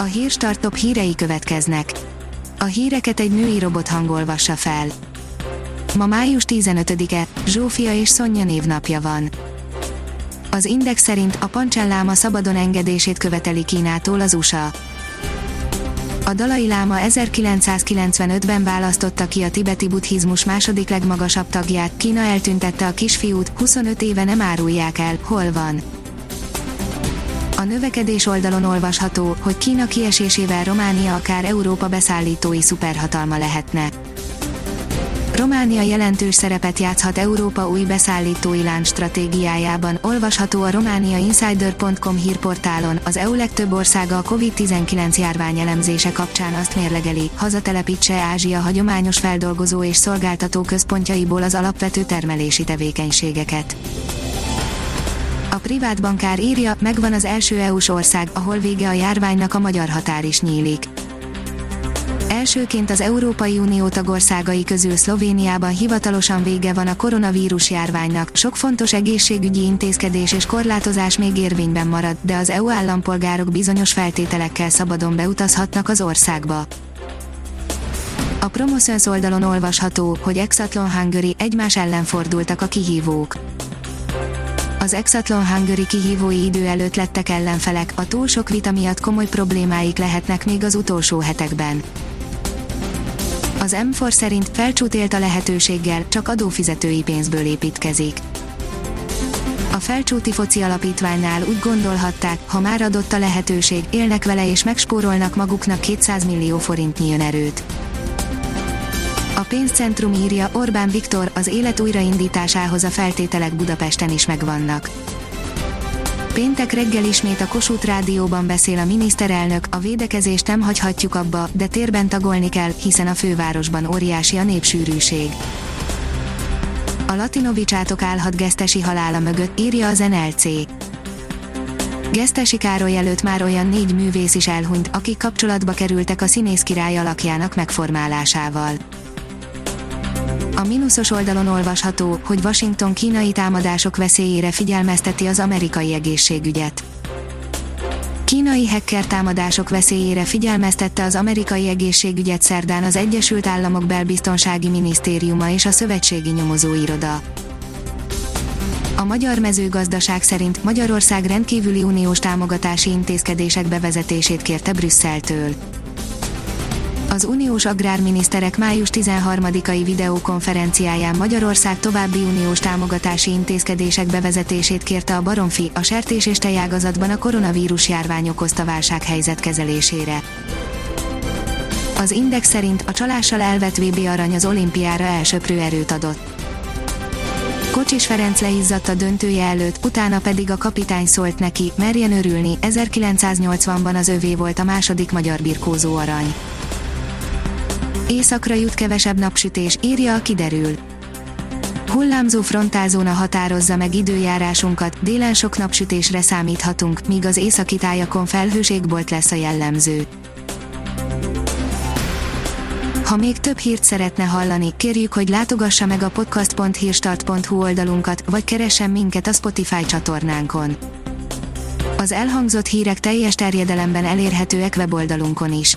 A hírstart top hírei következnek. A híreket egy női robot hangolvassa fel. Ma május 15-e, Zsófia és Szonya névnapja van. Az Index szerint a pancselláma szabadon engedését követeli Kínától az USA. A Dalai Láma 1995-ben választotta ki a tibeti buddhizmus második legmagasabb tagját, Kína eltüntette a kisfiút, 25 éve nem árulják el, hol van. A növekedés oldalon olvasható, hogy Kína kiesésével Románia akár Európa beszállítói szuperhatalma lehetne. Románia jelentős szerepet játszhat Európa új beszállítói lánc stratégiájában, olvasható a romaniainsider.com hírportálon, az EU legtöbb országa a COVID-19 járvány elemzése kapcsán azt mérlegeli, hazatelepítse Ázsia hagyományos feldolgozó és szolgáltató központjaiból az alapvető termelési tevékenységeket. Privát bankár írja, megvan az első EU-s ország, ahol vége a járványnak a magyar határ is nyílik. Elsőként az Európai Unió tagországai közül Szlovéniában hivatalosan vége van a koronavírus járványnak, sok fontos egészségügyi intézkedés és korlátozás még érvényben marad, de az EU állampolgárok bizonyos feltételekkel szabadon beutazhatnak az országba. A Promotions oldalon olvasható, hogy Exatlon Hungary egymás ellen fordultak a kihívók az Exatlon Hungary kihívói idő előtt lettek ellenfelek, a túl sok vita miatt komoly problémáik lehetnek még az utolsó hetekben. Az M4 szerint felcsút élt a lehetőséggel, csak adófizetői pénzből építkezik. A felcsúti foci alapítványnál úgy gondolhatták, ha már adott a lehetőség, élnek vele és megspórolnak maguknak 200 millió forintnyi erőt. A pénzcentrum írja, Orbán Viktor az élet újraindításához a feltételek Budapesten is megvannak. Péntek reggel ismét a Kossuth Rádióban beszél a miniszterelnök, a védekezést nem hagyhatjuk abba, de térben tagolni kell, hiszen a fővárosban óriási a népsűrűség. A Latinovics állhat gesztesi halála mögött, írja az NLC. Gesztesi Károly előtt már olyan négy művész is elhunyt, akik kapcsolatba kerültek a színész király alakjának megformálásával. A mínuszos oldalon olvasható, hogy Washington kínai támadások veszélyére figyelmezteti az amerikai egészségügyet. Kínai hacker támadások veszélyére figyelmeztette az amerikai egészségügyet szerdán az Egyesült Államok belbiztonsági minisztériuma és a Szövetségi Nyomozóiroda. A magyar mezőgazdaság szerint Magyarország rendkívüli uniós támogatási intézkedések bevezetését kérte Brüsszeltől. Az uniós agrárminiszterek május 13-ai videokonferenciáján Magyarország további uniós támogatási intézkedések bevezetését kérte a Baromfi, a sertés és tejágazatban a koronavírus járvány okozta válsághelyzet kezelésére. Az Index szerint a csalással elvett VB arany az olimpiára elsöprő erőt adott. Kocsis Ferenc leizzadt a döntője előtt, utána pedig a kapitány szólt neki, merjen örülni, 1980-ban az övé volt a második magyar birkózó arany. Északra jut kevesebb napsütés, írja a kiderül. Hullámzó frontálzóna határozza meg időjárásunkat, délen sok napsütésre számíthatunk, míg az északi tájakon felhőségbolt lesz a jellemző. Ha még több hírt szeretne hallani, kérjük, hogy látogassa meg a podcast.hírstart.hu oldalunkat, vagy keressen minket a Spotify csatornánkon. Az elhangzott hírek teljes terjedelemben elérhetőek weboldalunkon is.